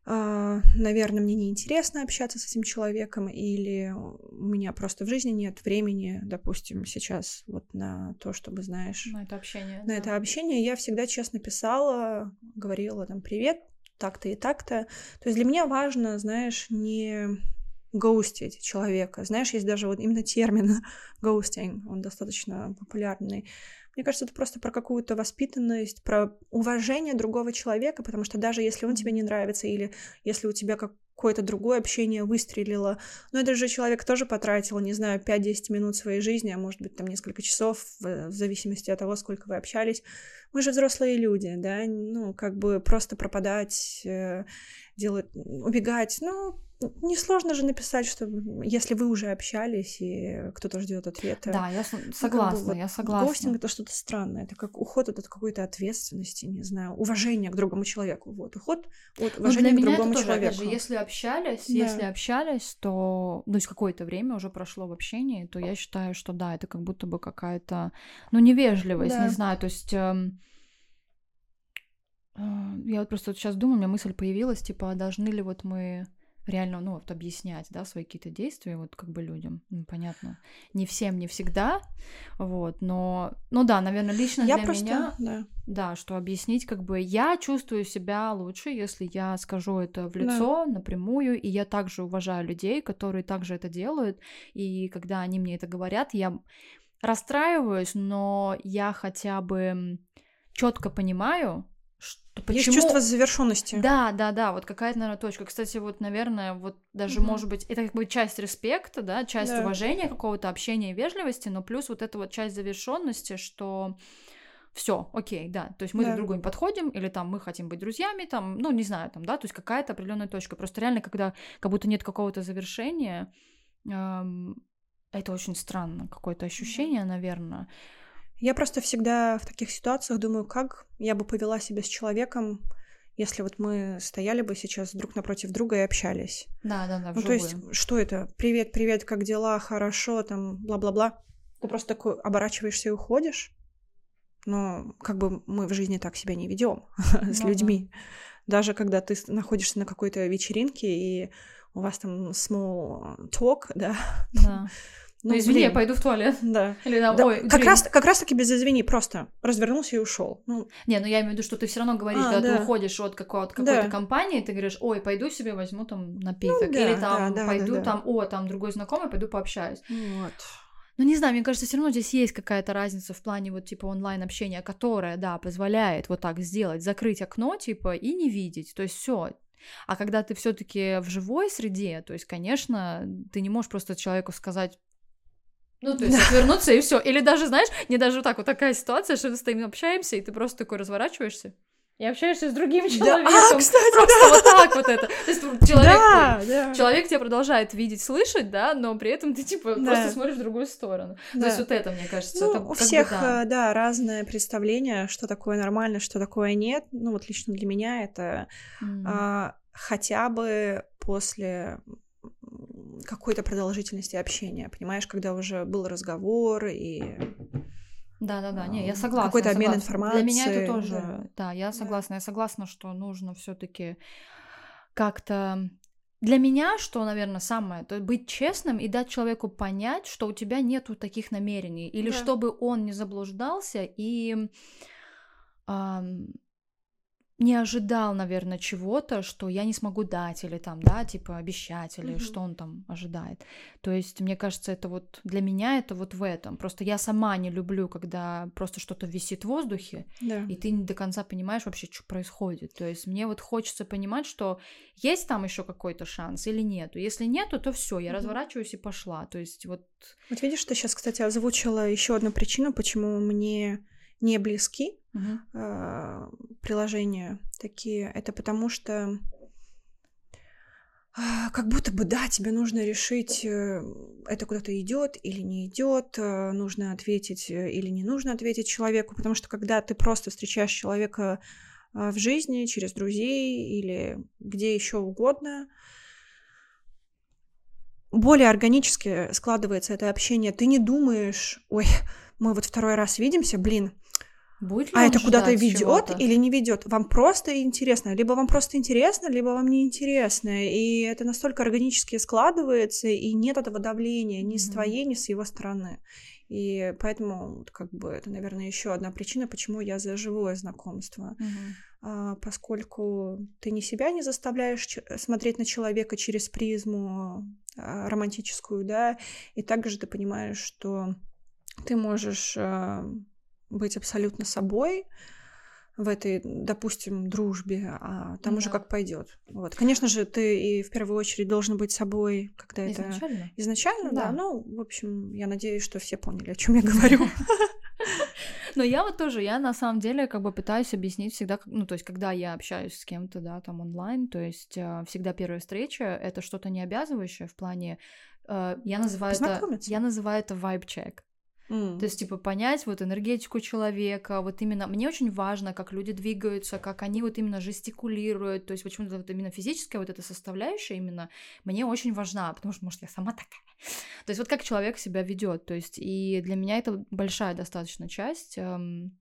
а, наверное, мне неинтересно общаться с этим человеком, или у меня просто в жизни нет времени, допустим, сейчас вот на то, чтобы, знаешь, На это общение. на да. это общение, я всегда честно писала, говорила там привет, так-то и так-то. То есть для меня важно, знаешь, не гоустить человека. Знаешь, есть даже вот именно термин гоустинг, он достаточно популярный. Мне кажется, это просто про какую-то воспитанность, про уважение другого человека, потому что даже если он тебе не нравится, или если у тебя какое-то другое общение выстрелило, но этот же человек тоже потратил, не знаю, 5-10 минут своей жизни, а может быть, там несколько часов, в, зависимости от того, сколько вы общались. Мы же взрослые люди, да, ну, как бы просто пропадать, э, делать, убегать, ну, несложно же написать, что если вы уже общались и кто-то ждет ответа. Да, я с- Ну, как бы согласна, вот я согласна. Гоустинг это что-то странное, это как уход от какой-то ответственности, не знаю, уважения к другому человеку. Вот, уход от Ну, уважения для к другому тоже, человеку. же, если общались, Да. если общались, то, ну, то есть какое-то время уже прошло в общении, то я считаю, что да, это как будто бы какая-то, ну, невежливость, Да. не знаю, то есть... эм, э, я вот просто сейчас думаю, у меня мысль появилась, типа, а должны ли вот мы реально, ну, вот объяснять, да, свои какие-то действия, вот как бы людям, ну, понятно, не всем, не всегда, вот, но, ну да, наверное, лично Я для просто, меня, да. да, что объяснить, как бы я чувствую себя лучше, если я скажу это в Да. лицо, напрямую, и я также уважаю людей, которые также это делают, и когда они мне это говорят, я расстраиваюсь, но я хотя бы четко понимаю, что, Есть почему... чувство завершенности. Да, да, да, вот какая-то, наверное, точка. Кстати, вот, наверное, вот даже, Мгм. может быть, это как бы часть респекта, да, часть Да. уважения, какого-то общения и вежливости, но плюс вот эта вот часть завершенности, что все, окей, да, то есть мы Да. друг другу не подходим, или там мы хотим быть друзьями, там, ну, не знаю, там, да, то есть какая-то определенная точка. Просто реально, когда как будто нет какого-то завершения, эм, это очень странно, какое-то ощущение, наверное. Я просто всегда в таких ситуациях думаю, как я бы повела себя с человеком, если вот мы стояли бы сейчас друг напротив друга и общались. Да, да, да, Ну, то есть, что это? Привет, привет, как дела? Хорошо, там, бла-бла-бла. Ты просто такой оборачиваешься и уходишь. Но как бы мы в жизни так себя не ведем с людьми. Даже когда ты находишься на какой-то вечеринке и у вас там small talk, да. да. Ну, извини, я блин, пойду в туалет. Да. Или там, Да, ой, как, раз, как раз таки без извини, просто развернулся и ушел. Ну, Не, ну я имею в виду, что ты все равно говоришь, А, когда ты да. уходишь от какого-то какой-то Да. компании, ты говоришь, ой, пойду себе возьму там напиток. Ну да, Или там да, да, пойду да, да. там, о, там другой знакомый, пойду пообщаюсь. вот. Ну, не знаю, мне кажется, все равно здесь есть какая-то разница в плане вот типа онлайн-общения, которая, да, позволяет вот так сделать, закрыть окно, типа, и не видеть. То есть все. А когда ты все-таки в живой среде, то есть, конечно, ты не можешь просто человеку сказать, ну, то есть отвернуться и все. Или даже, знаешь, не даже вот так вот такая ситуация, что мы стоим, общаемся, и ты просто такой разворачиваешься и общаешься с другим Да, человеком. а, кстати, Просто вот так вот это. То есть человек, да, да. человек тебя продолжает видеть, слышать, да, но при этом ты типа Да. просто смотришь в другую сторону. То Да. есть вот это, мне кажется, Ну, это у как бы всех, да. э, да, разное представление, что такое нормально, что такое нет. Ну, вот лично для меня это М. а, хотя бы после какой-то продолжительности общения, понимаешь, когда уже был разговор и Да-да-да, не, я а, согласна. какой-то обмен согласна. Для меня это информацией, тоже, да. да, я Да. согласна. Я согласна, что нужно все таки как-то... Для меня, что, наверное, самое, то быть честным и дать человеку понять, что у тебя нету таких намерений, или Да. чтобы он не заблуждался и ам, не ожидал, наверное, чего-то, что я не смогу дать, или там, да, типа обещать, или Мгм. что он там ожидает. То есть, мне кажется, это вот для меня это вот в этом. Просто я сама не люблю, когда просто что-то висит в воздухе, да. и ты не до конца понимаешь вообще, что происходит. То есть мне вот хочется понимать, что есть там еще какой-то шанс или нету. Если нету, то все, я Мгм. разворачиваюсь и пошла. То есть вот Вот видишь, ты сейчас, кстати, озвучила еще одну причину, почему мне не близки мгм. э, приложения такие. Это потому что а, как будто бы да, тебе нужно решить, э, это куда-то идет или не идет, э, нужно ответить э, или не нужно ответить человеку, потому что когда ты просто встречаешь человека а, в жизни через друзей или где еще угодно, более органически складывается это общение. Ты не думаешь, ой, мы вот второй раз видимся, блин, будет а это куда-то ведет чего-то? или не ведет? Вам просто интересно. Либо вам просто интересно, либо вам не интересно. И это настолько органически складывается, и нет этого давления ни с Мгм. твоей, ни с его стороны. И поэтому, как бы, это, наверное, еще одна причина, почему я за живое знакомство. Мгм. А, поскольку ты не себя не заставляешь ч- смотреть на человека через призму а, романтическую, да, и также ты понимаешь, что ты можешь а, быть абсолютно собой в этой, допустим, дружбе, а там уже Да. как пойдет. Вот, конечно же, ты и в первую очередь должен быть собой, когда это Изначально? изначально, да. Да. Ну, в общем, я надеюсь, что все поняли, о чем я говорю. Но я вот тоже, я на самом деле как бы пытаюсь объяснить всегда, ну, то есть, когда я общаюсь с кем-то, да, там онлайн, то есть э, всегда первая встреча — это что-то не обязывающее в плане, э, я называю это, я называю это То есть, типа, понять вот энергетику человека, вот именно... Мне очень важно, как люди двигаются, как они вот именно жестикулируют, то есть почему-то вот именно физическая вот эта составляющая именно мне очень важна, потому что, может, я сама такая. То есть вот как человек себя ведет, то есть и для меня это большая достаточно часть, эм,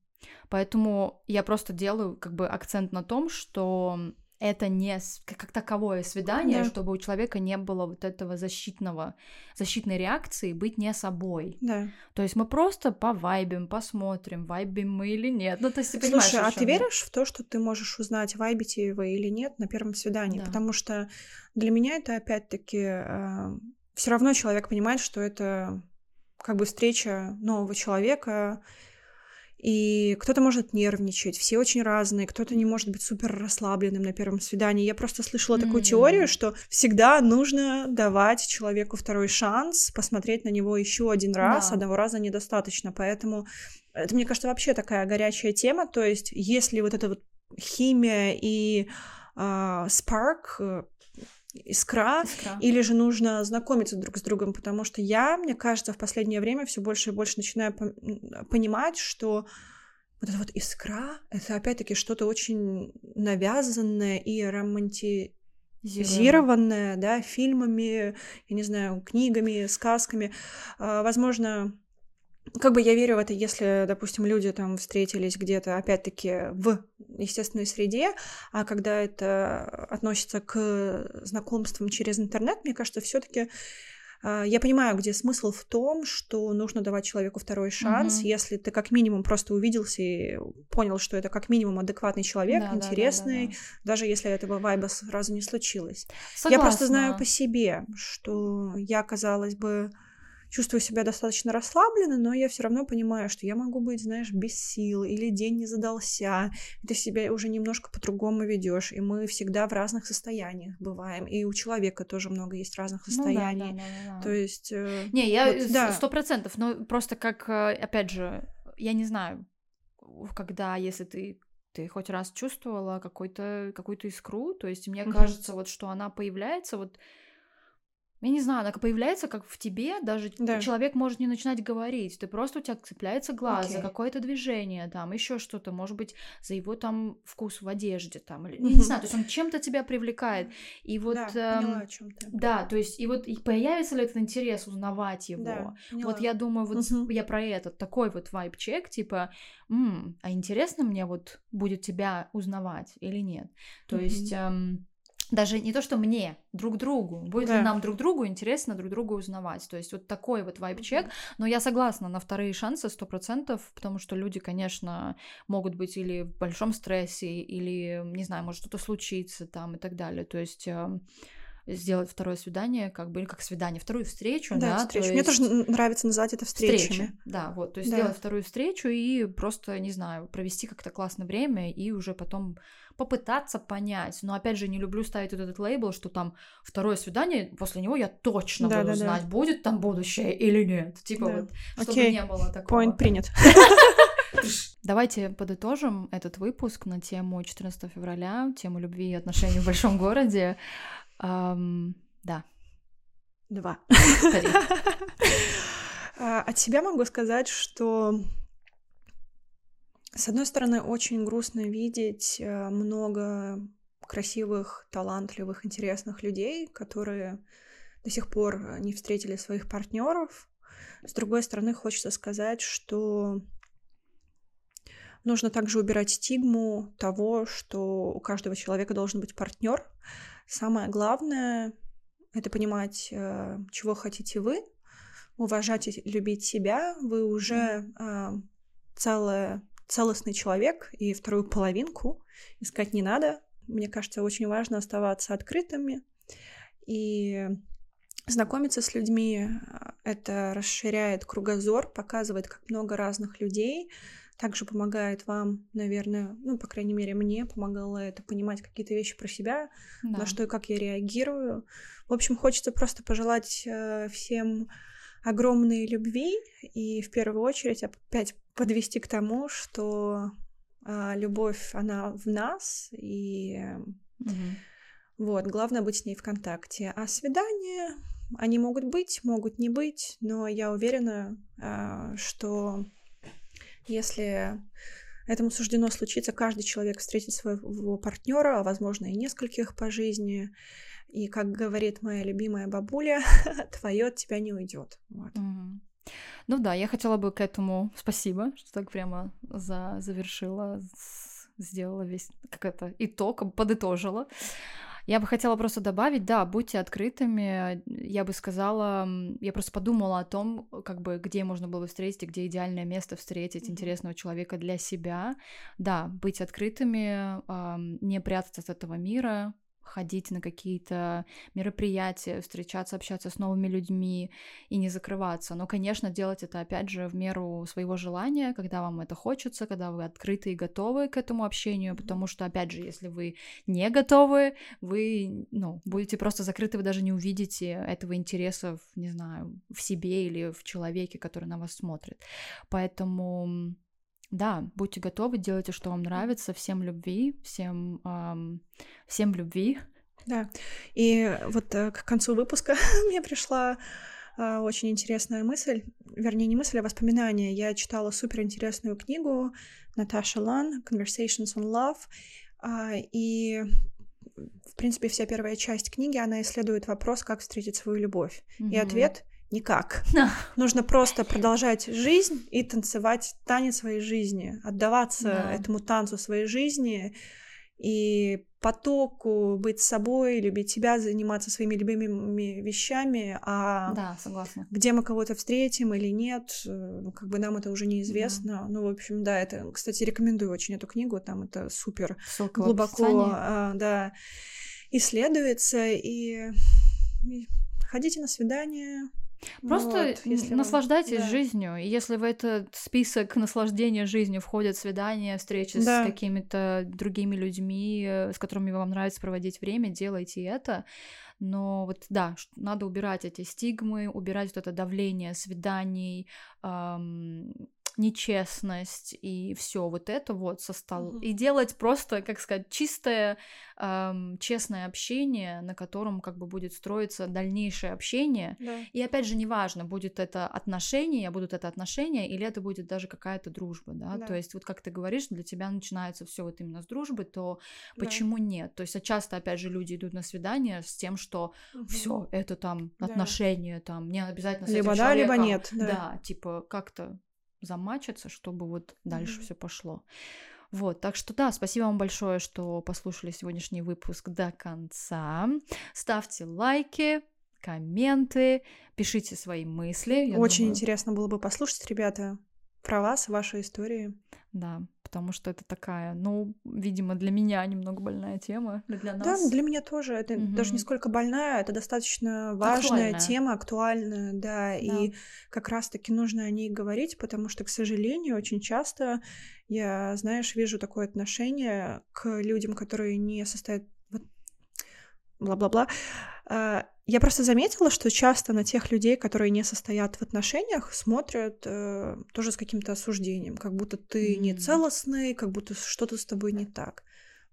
поэтому я просто делаю как бы акцент на том, что это не как таковое свидание, Да. чтобы у человека не было вот этого защитного, защитной реакции быть не собой. Да. То есть мы просто повайбим, посмотрим, вайбим мы или нет. Ну, то есть ты понимаешь, Слушай, о а ты веришь в то, что ты можешь узнать, вайбите вы или нет на первом свидании? Да. Потому что для меня это опять-таки все равно человек понимает, что это как бы встреча нового человека. И кто-то может нервничать, все очень разные, кто-то не может быть супер расслабленным на первом свидании. Я просто слышала mm-hmm. такую теорию, что всегда нужно давать человеку второй шанс, посмотреть на него еще один раз, да. одного раза недостаточно. Поэтому это, мне кажется, вообще такая горячая тема. То есть, если вот эта вот химия и а, э, искра, искра, или же нужно знакомиться друг с другом, потому что я, мне кажется, в последнее время все больше и больше начинаю понимать, что вот эта вот искра, это опять-таки что-то очень навязанное и романтизированное, да, фильмами, я не знаю, книгами, сказками. А, возможно, как бы я верю в это, если, допустим, люди там встретились где-то, опять-таки, в естественной среде, а когда это относится к знакомствам через интернет, мне кажется, все таки а, я понимаю, где смысл в том, что нужно давать человеку второй шанс, mm-hmm. если ты как минимум просто увиделся и понял, что это как минимум адекватный человек, да, интересный, да, да, да, да. даже если этого вайба сразу не случилось. Согласна. Я просто знаю по себе, что я, казалось бы, чувствую себя достаточно расслабленно, но я все равно понимаю, что я могу быть, знаешь, без сил, или день не задался, и ты себя уже немножко по-другому ведешь, и мы всегда в разных состояниях бываем, и у человека тоже много есть разных состояний. Ну, да, да, да, да. То есть... Э, не, я сто процентов, вот, но просто как, э, опять же, я не знаю, когда, если ты ты хоть раз чувствовала какой-то какую-то искру, то есть мне mm-hmm. кажется вот что она появляется вот я не знаю, она появляется как в тебе, даже да. человек может не начинать говорить, ты просто у тебя цепляется глаз okay. за какое-то движение, там, еще что-то, может быть, за его там вкус в одежде, там, или, mm-hmm. не знаю, то есть он чем-то тебя привлекает, и вот... Да, эм, поняла, о чем ты. Да, то есть, и вот и появится ли этот интерес узнавать его, да, вот я думаю, вот mm-hmm. я про этот, такой вот вайп-чек, типа, м-м, а интересно мне вот будет тебя узнавать или нет, то mm-hmm. есть... Эм, даже не то, что мне, друг другу. Будет да. ли нам друг другу интересно друг друга узнавать. То есть вот такой вот вайб-чек. Но я согласна на вторые шансы сто процентов, потому что люди, конечно, могут быть или в большом стрессе, или, не знаю, может что-то случиться там и так далее. То есть эм, сделать второе свидание, как бы, или как свидание, вторую встречу, да, да встречу. Есть... Мне тоже нравится называть это встречами. Встречи, да, вот, то есть да. сделать вторую встречу и просто, не знаю, провести как-то классное время и уже потом попытаться понять. Но опять же, не люблю ставить вот этот лейбл, что там второе свидание, после него я точно да, буду да, знать, да. будет там будущее или нет. Типа да. вот, чтобы Окей. не было такого. Point принят. Давайте подытожим этот выпуск на тему 14 февраля, тему любви и отношений в большом городе. Да. Два. А, от себя могу сказать, что с одной стороны, очень грустно видеть э, много красивых, талантливых, интересных людей, которые до сих пор не встретили своих партнеров. С другой стороны, хочется сказать, что нужно также убирать стигму того, что у каждого человека должен быть партнер. Самое главное — это понимать, э, чего хотите вы, уважать и любить себя. Вы уже э, целая целостный человек, и вторую половинку искать не надо. Мне кажется, очень важно оставаться открытыми и знакомиться с людьми. Это расширяет кругозор, показывает, как много разных людей. Также помогает вам, наверное, ну, по крайней мере, мне помогало это понимать какие-то вещи про себя, да. на что и как я реагирую. В общем, хочется просто пожелать э, всем огромной любви и в первую очередь опять подвести к тому, что а, любовь, она в нас, и угу. вот, главное быть с ней в контакте. А свидания, они могут быть, могут не быть, но я уверена, а, что если этому суждено случиться, каждый человек встретит своего партнера, а возможно и нескольких по жизни. И как говорит моя любимая бабуля, твое от тебя не уйдет. Вот. Ну да, я хотела бы к этому спасибо, что так прямо за завершила, сделала весь как это итог, подытожила. Я бы хотела просто добавить, да, будьте открытыми. Я бы сказала, я просто подумала о том, как бы, где можно было бы встретить, где идеальное место встретить mm-hmm. интересного человека для себя. Да, быть открытыми, не прятаться от этого мира, ходить на какие-то мероприятия, встречаться, общаться с новыми людьми и не закрываться. Но, конечно, делать это, опять же, в меру своего желания, когда вам это хочется, когда вы открыты и готовы к этому общению, потому что, опять же, если вы не готовы, вы, ну, будете просто закрыты, вы даже не увидите этого интереса, в, не знаю, в себе или в человеке, который на вас смотрит. Поэтому да, будьте готовы, делайте, что вам нравится, всем любви, всем, эм, всем любви. Да, и вот э, к концу выпуска мне пришла э, очень интересная мысль, вернее, не мысль, а воспоминание. Я читала суперинтересную книгу Наташа Лан «Conversations on Love», э, и в принципе, вся первая часть книги, она исследует вопрос, как встретить свою любовь. Mm-hmm. И ответ никак. Нужно просто продолжать жизнь и танцевать танец своей жизни, отдаваться да. этому танцу своей жизни и потоку, быть собой, любить себя, заниматься своими любимыми вещами, а да, согласна. где мы кого-то встретим или нет, э, ну, как бы нам это уже неизвестно. Да. Ну, в общем, да, это, кстати, рекомендую очень эту книгу, там это супер Ссылка глубоко, а, да, исследуется и ходите на свидание, Просто вот, если наслаждайтесь да. жизнью. И если в этот список наслаждения жизнью входят свидания, встречи да. с какими-то другими людьми, э, с которыми вам нравится проводить время, делайте это. Но вот да, надо убирать эти стигмы, убирать вот это давление свиданий, эм, нечестность и все вот это вот со стола. Mm-hmm. И делать просто, как сказать, чистое, эм, честное общение, на котором как бы будет строиться дальнейшее общение. Да. И опять же, неважно, будет это отношение, будут это отношения, или это будет даже какая-то дружба, да? да. То есть вот как ты говоришь, для тебя начинается все вот именно с дружбы, то да. почему нет? То есть а часто, опять же, люди идут на свидание с тем, что угу. все это там отношения, там, мне обязательно с либо этим да, либо нет. Да. да, типа как-то замачиться, чтобы вот дальше mm-hmm. все пошло. Вот, так что да, спасибо вам большое, что послушали сегодняшний выпуск до конца. Ставьте лайки, комменты, пишите свои мысли. Очень думаю... интересно было бы послушать, ребята, про вас, ваши истории. Да, потому что это такая, ну, видимо, для меня немного больная тема, для нас. Да, для меня тоже. Это угу. даже не сколько больная, это достаточно важная актуальная. тема, актуальная, да, да, и как раз-таки нужно о ней говорить, потому что, к сожалению, очень часто я, знаешь, вижу такое отношение к людям, которые не состоят бла-бла-бла. А, я просто заметила, что часто на тех людей, которые не состоят в отношениях, смотрят э, тоже с каким-то осуждением, как будто ты mm-hmm. не целостный, как будто что-то с тобой не так.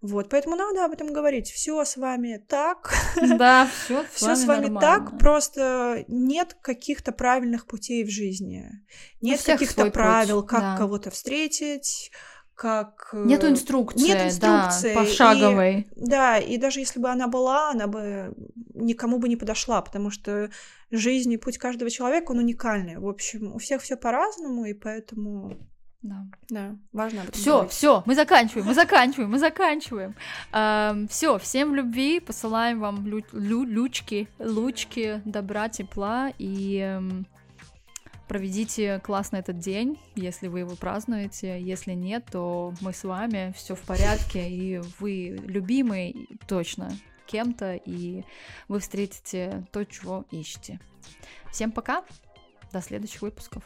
Вот, поэтому надо об этом говорить. Все с вами так. Да, все с вами так. Просто нет каких-то правильных путей в жизни. Нет каких-то правил, путь. как да. кого-то встретить, как... Нету инструкции, нет инструкции. Да, пошаговой. И, да, и даже если бы она была, она бы никому бы не подошла, потому что жизнь и путь каждого человека, он уникальный. В общем, у всех все по-разному, и поэтому... Да. Да, важно. Все, все, мы заканчиваем, мы заканчиваем, мы заканчиваем. Эм, все, всем любви, посылаем вам лю- лю- лючки, лучки, добра, тепла и эм, Проведите классно этот день, если вы его празднуете. Если нет, то мы с вами, все в порядке, и вы любимый точно кем-то, и вы встретите то, чего ищете. Всем пока, до следующих выпусков.